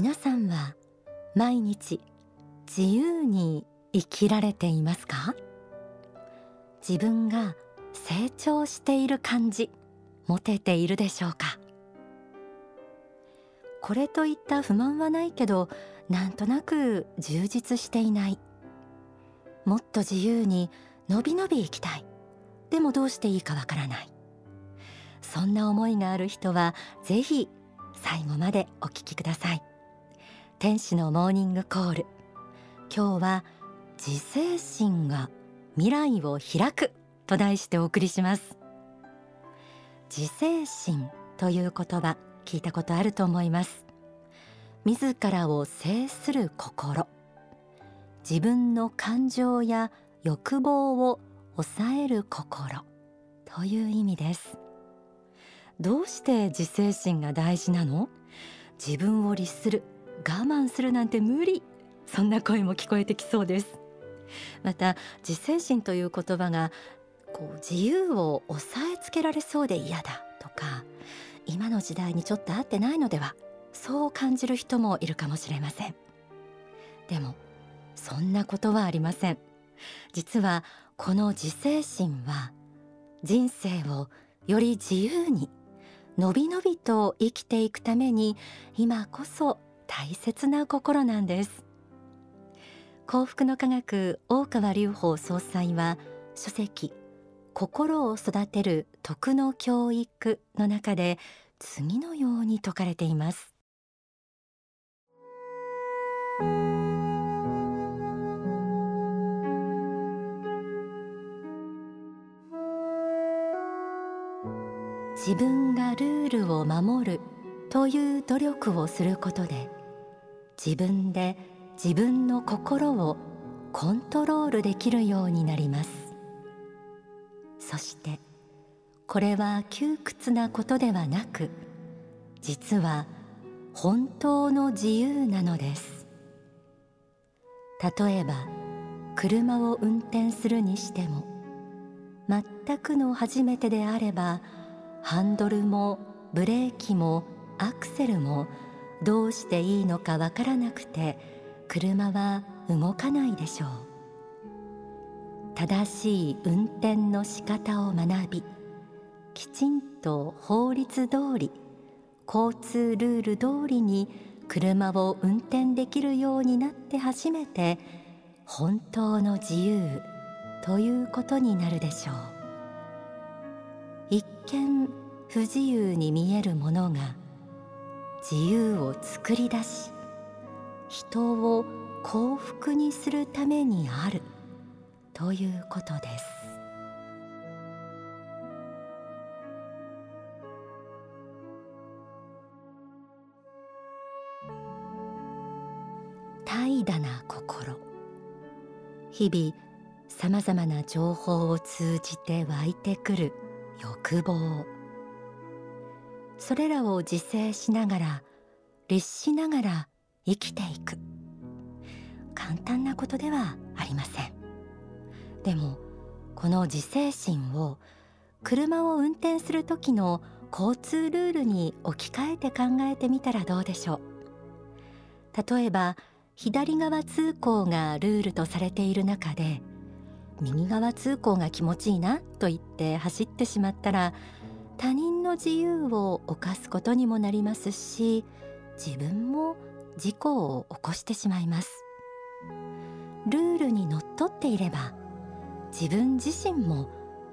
皆さんは毎日自由に生きられていますか？自分が成長している感じ持てているでしょうか？これといった不満はないけどなんとなく充実していない。もっと自由にのびのび生きたい。でもどうしていいかわからない。そんな思いがある人はぜひ最後までお聞きください。天使のモーニングコール。今日は自制心が未来を開くと題してお送りします。自制心という言葉聞いたことあると思います。自らを制する心。自分の感情や欲望を抑える心。という意味です。どうして自制心が大事なの？自分を律する。我慢するなんて無理。そんな声も聞こえてきそうです。また自制心という言葉がこう自由を抑えつけられそうで嫌だとか今の時代にちょっと合ってないのではそう感じる人もいるかもしれません。でもそんなことはありません。実はこの自制心は人生をより自由にのびのびと生きていくために今こそ大切な心なんです。幸福の科学大川隆法総裁は書籍心を育てる徳の教育の中で次のように説かれています。自分がルールを守るという努力をすることで自分で自分の心をコントロールできるようになります。そしてこれは窮屈なことではなく実は本当の自由なのです。例えば車を運転するにしても全くの初めてであればハンドルもブレーキもアクセルもどうしていいのかわからなくて車は動かないでしょう。正しい運転の仕方を学びきちんと法律通り交通ルール通りに車を運転できるようになって初めて本当の自由ということになるでしょう。一見不自由に見えるものが自由を作り出し人を幸福にするためにあるということです。怠惰な心日々さまざまな情報を通じて湧いてくる欲望。それらを自制しながら律しながら生きていく。簡単なことではありません。でもこの自制心を車を運転する時の交通ルールに置き換えて考えてみたらどうでしょう。例えば左側通行がルールとされている中で右側通行が気持ちいいなと言って走ってしまったら他人の自由を犯すことにもなりますし自分も事故を起こしてしまいます。ルールにのっとっていれば自分自身も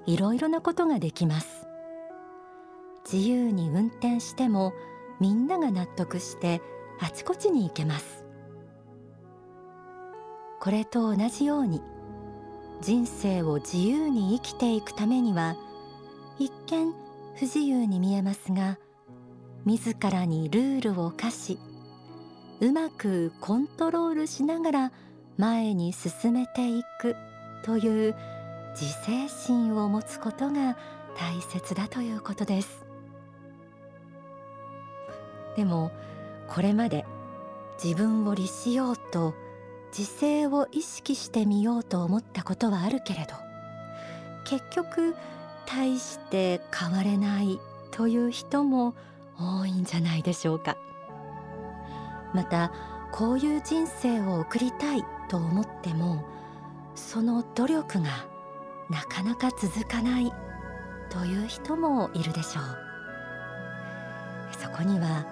いろいろなことができます。自由に運転してもみんなが納得してあちこちに行けます。これと同じように人生を自由に生きていくためには一見不自由に見えますが自らにルールを課しうまくコントロールしながら前に進めていくという自制心を持つことが大切だということです。でもこれまで自分を律しようと自制を意識してみようと思ったことはあるけれど結局大して変われないという人も多いんじゃないでしょうか。またこういう人生を送りたいと思ってもその努力がなかなか続かないという人もいるでしょう。そこには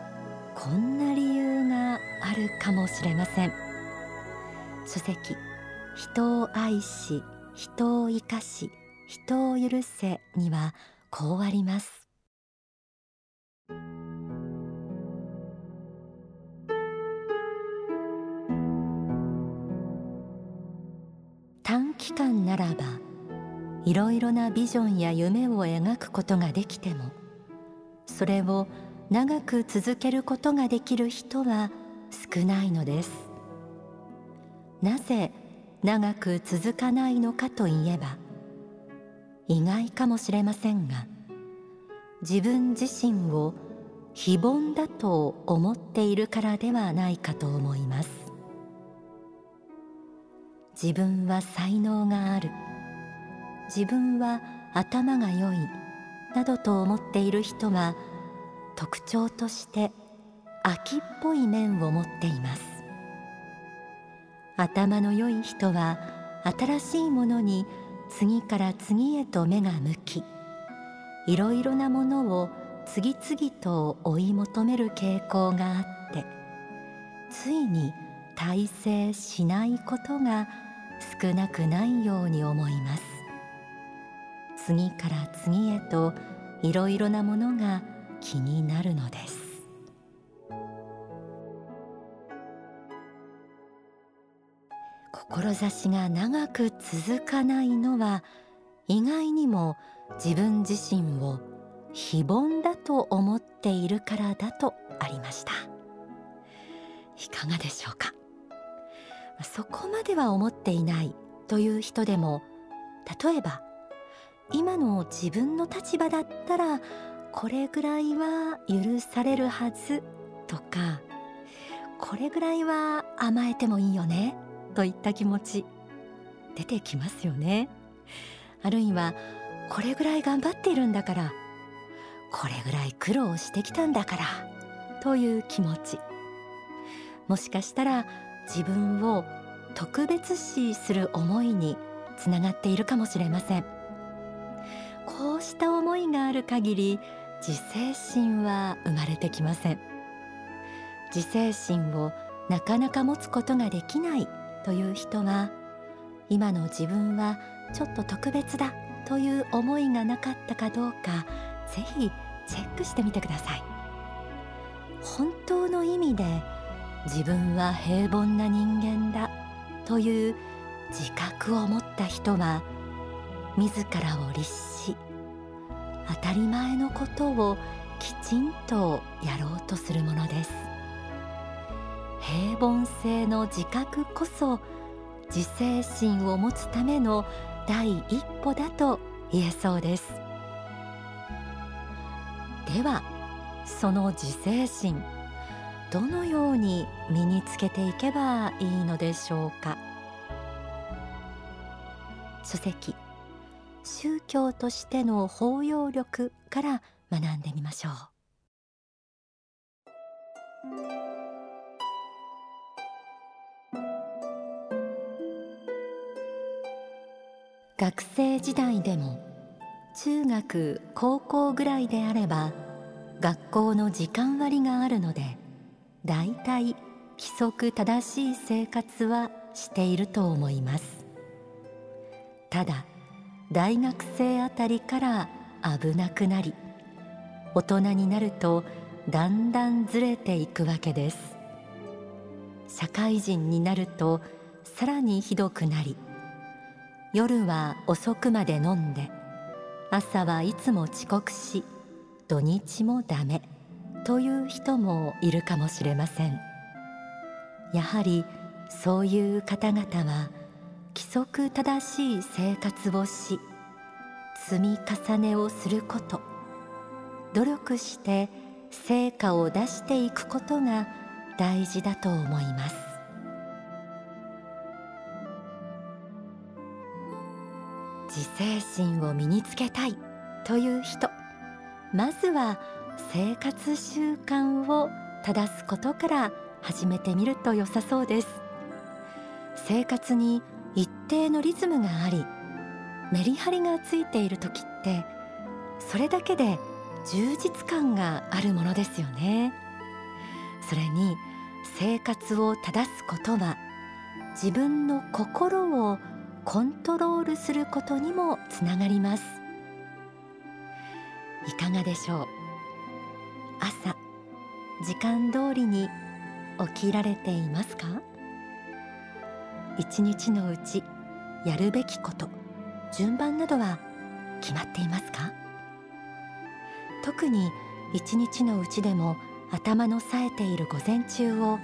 こんな理由があるかもしれません。書籍人を愛し人を生かし人を許せにはこうあります。短期間ならばいろいろなビジョンや夢を描くことができてもそれを長く続けることができる人は少ないのです。なぜ長く続かないのかといえば意外かもしれませんが自分自身を非凡だと思っているからではないかと思います。自分は才能がある。自分は頭が良いなどと思っている人は特徴として秋っぽい面を持っています。頭の良い人は新しいものに次から次へと目が向きいろいろなものを次々と追い求める傾向があってついに大成しないことが少なくないように思います。次から次へといろいろなものが気になるのです。志が長く続かないのは意外にも自分自身を非凡だと思っているからだとありました。いかがでしょうか？そこまでは思っていないという人でも例えば今の自分の立場だったらこれぐらいは許されるはずとかこれぐらいは甘えてもいいよねといった気持ち出てきますよね。あるいはこれぐらい頑張っているんだからこれぐらい苦労してきたんだからという気持ち。もしかしたら自分を特別視する思いにつながっているかもしれません。こうした思いがある限り自制心は生まれてきません。自制心をなかなか持つことができないという人は今の自分はちょっと特別だという思いがなかったかどうかぜひチェックしてみてください。本当の意味で自分は平凡な人間だという自覚を持った人は自らを律し当たり前のことをきちんとやろうとするものです。平凡性の自覚こそ自制心を持つための第一歩だと言えそうです。ではその自制心どのように身につけていけばいいのでしょうか？書籍宗教としての包容力から学んでみましょう。学生時代でも中学高校ぐらいであれば学校の時間割があるのでだいたい規則正しい生活はしていると思います。ただ大学生あたりから危なくなり大人になるとだんだんずれていくわけです。社会人になるとさらにひどくなり夜は遅くまで飲んで朝はいつも遅刻し土日もダメという人もいるかもしれません。やはりそういう方々は規則正しい生活をし積み重ねをすること努力して成果を出していくことが大事だと思います。自制心を身につけたいという人。まずは生活習慣を正すことから始めてみると良さそうです。生活に一定のリズムがありメリハリがついている時ってそれだけで充実感があるものですよね。それに生活を正すことは自分の心をコントロールすることにもつながります。いかがでしょう？朝時間通りに起きられていますか？一日のうちやるべきこと順番などは決まっていますか？特に一日のうちでも頭の冴えている午前中を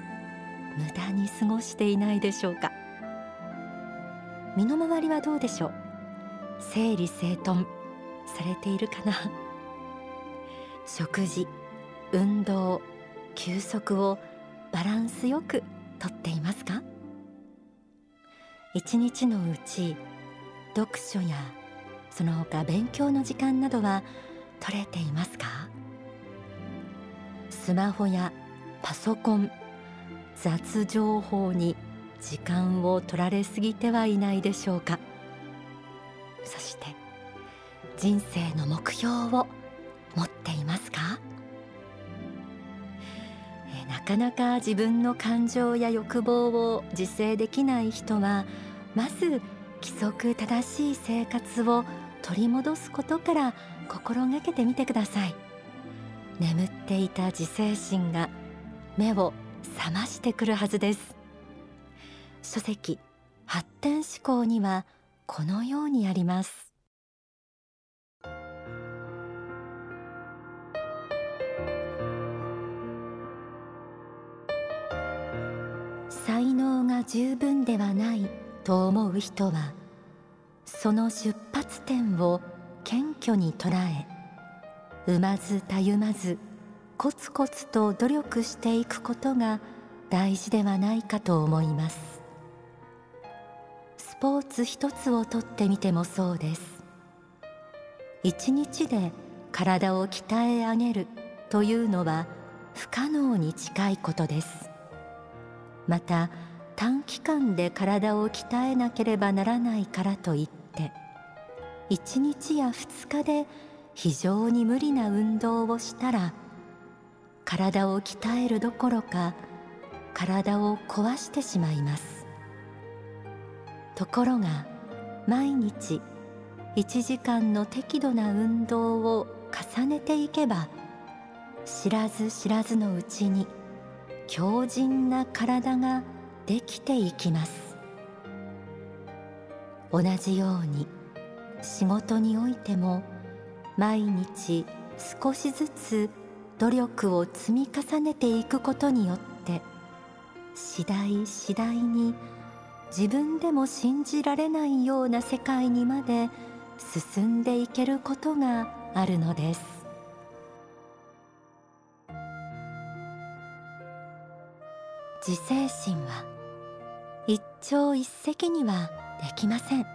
無駄に過ごしていないでしょうか？身の回りはどうでしょう？整理整頓されているかな？食事運動休息をバランスよくとっていますか？一日のうち読書やその他勉強の時間などは取れていますか？スマホやパソコン雑情報に時間を取られすぎてはいないでしょうか。そして人生の目標を持っていますか？なかなか自分の感情や欲望を自制できない人はまず規則正しい生活を取り戻すことから心がけてみてください。眠っていた自制心が目を覚ましてくるはずです。書籍発展思考にはこのようにあります。才能が十分ではないと思う人はその出発点を謙虚に捉え産まずたゆまずコツコツと努力していくことが大事ではないかと思います。ポーツ一つをとってみてもそうです。一日で体を鍛え上げるというのは不可能に近いことです。また短期間で体を鍛えなければならないからといって1日や2日で非常に無理な運動をしたら体を鍛えるどころか体を壊してしまいます。ところが毎日1時間の適度な運動を重ねていけば知らず知らずのうちに強靭な体ができていきます。同じように仕事においても毎日少しずつ努力を積み重ねていくことによって次第次第に自分でも信じられないような世界にまで進んでいけることがあるのです。自制心は一朝一夕にはできません。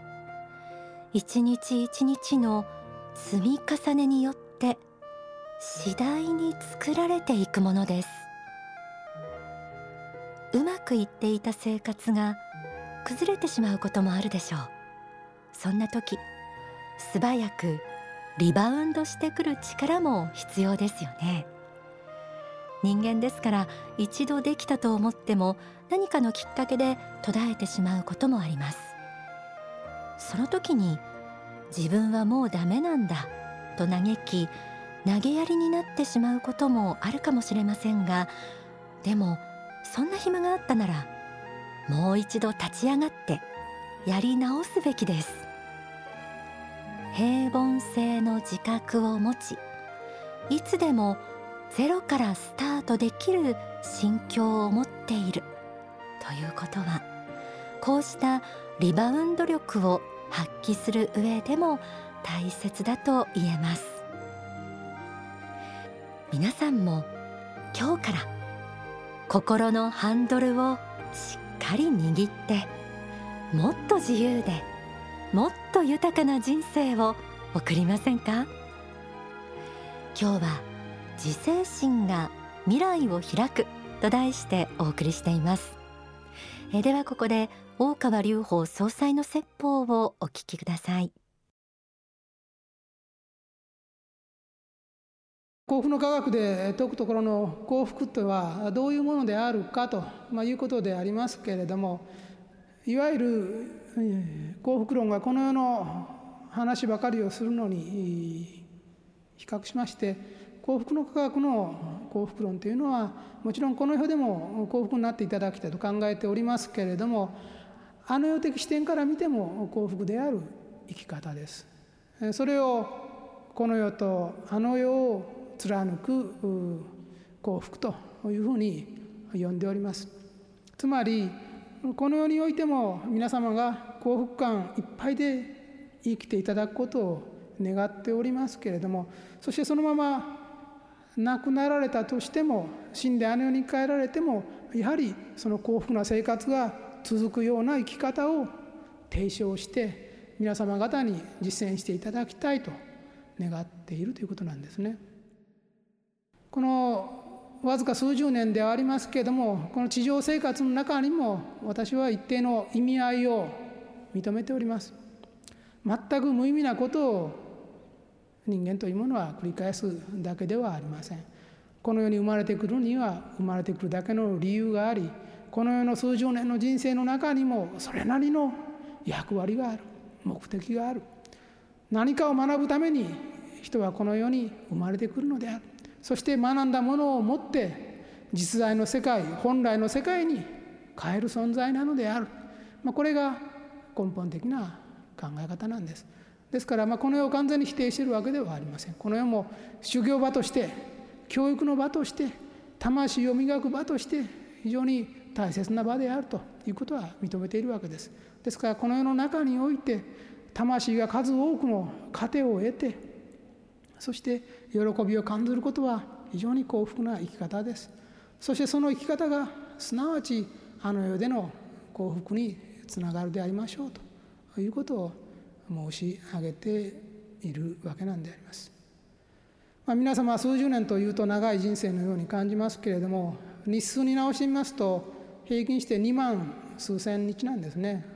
一日一日の積み重ねによって次第に作られていくものです。うまくいっていた生活が崩れてしまうこともあるでしょう。そんな時素早くリバウンドしてくる力も必要ですよね。人間ですから一度できたと思っても何かのきっかけで途絶えてしまうこともあります。その時に自分はもうダメなんだと嘆き投げやりになってしまうこともあるかもしれませんがでもそんな暇があったならもう一度立ち上がってやり直すべきです。平凡性の自覚を持ちいつでもゼロからスタートできる心境を持っている。ということはこうしたリバウンド力を発揮する上でも大切だと言えます。皆さんも今日から心のハンドルをしっかり握ってもっと自由でもっと豊かな人生を送りませんか？今日は自制心が未来を開くと題してお送りしています。えではここで大川隆法総裁の説法をお聞きください。幸福の科学で説くところの幸福とはどういうものであるかと、まあ、いうことでありますけれどもいわゆる幸福論がこの世の話ばかりをするのに比較しまして幸福の科学の幸福論というのはもちろんこの世でも幸福になっていただきたいと考えておりますけれどもあの世的視点から見ても幸福である生き方です。それをこの世とあの世を貫く幸福というふうに呼んでおります。つまりこの世においても皆様が幸福感いっぱいで生きていただくことを願っておりますけれどもそしてそのまま亡くなられたとしても死んであの世に帰られてもやはりその幸福な生活が続くような生き方を提唱して皆様方に実践していただきたいと願っているということなんですね。このわずか数十年ではありますけれどもこの地上生活の中にも私は一定の意味合いを認めております。全く無意味なことを人間というものは繰り返すだけではありません。この世に生まれてくるには生まれてくるだけの理由がありこの世の数十年の人生の中にもそれなりの役割がある目的がある何かを学ぶために人はこの世に生まれてくるのであるそして学んだものを持って実在の世界本来の世界に変える存在なのである、まあ、これが根本的な考え方なんです。ですからまこの世を完全に否定しているわけではありません。この世も修行場として教育の場として魂を磨く場として非常に大切な場であるということは認めているわけです。ですからこの世の中において魂が数多くの糧を得てそして喜びを感じることは非常に幸福な生き方です。そしてその生き方がすなわちあの世での幸福につながるでありましょうということを申し上げているわけなんであります。まあ、皆様は数十年というと長い人生のように感じますけれども日数に直してみますと平均して2万数千日なんですね、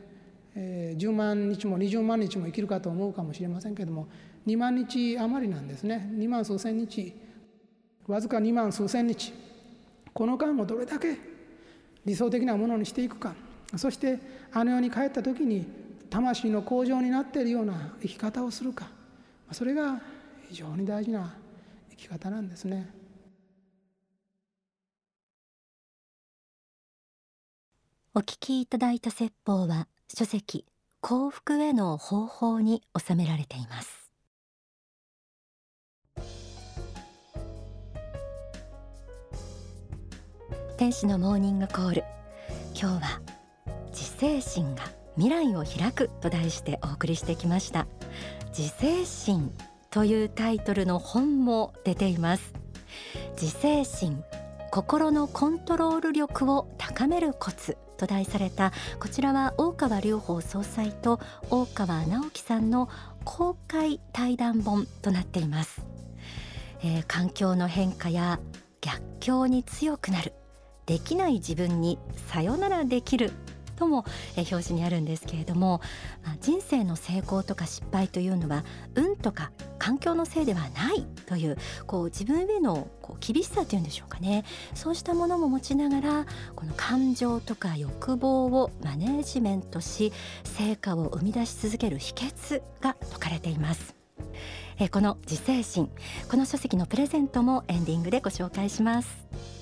えー、10万日も20万日も生きるかと思うかもしれませんけれども2万日余りなんですね。2万数千日。わずか2万数千日。この間をどれだけ理想的なものにしていくか。そしてあの世に帰った時に魂の向上になっているような生き方をするか。それが非常に大事な生き方なんですね。お聞きいただいた説法は書籍幸福への方法に収められています。天使のモーニングコール。今日は自制心が未来を開くと題してお送りしてきました。自制心というタイトルの本も出ています。自制心心のコントロール力を高めるコツと題されたこちらは大川隆法総裁と大川直樹さんの公開対談本となっています、えー、環境の変化や逆境に強くなるできない自分にさよならできるとも、表紙にあるんですけれども、あ、人生の成功とか失敗というのは運とか環境のせいではないというこう自分へのこう厳しさというんでしょうかねそうしたものも持ちながらこの感情とか欲望をマネージメントし成果を生み出し続ける秘訣が説かれています。えこの自制心この書籍のプレゼントもエンディングでご紹介します。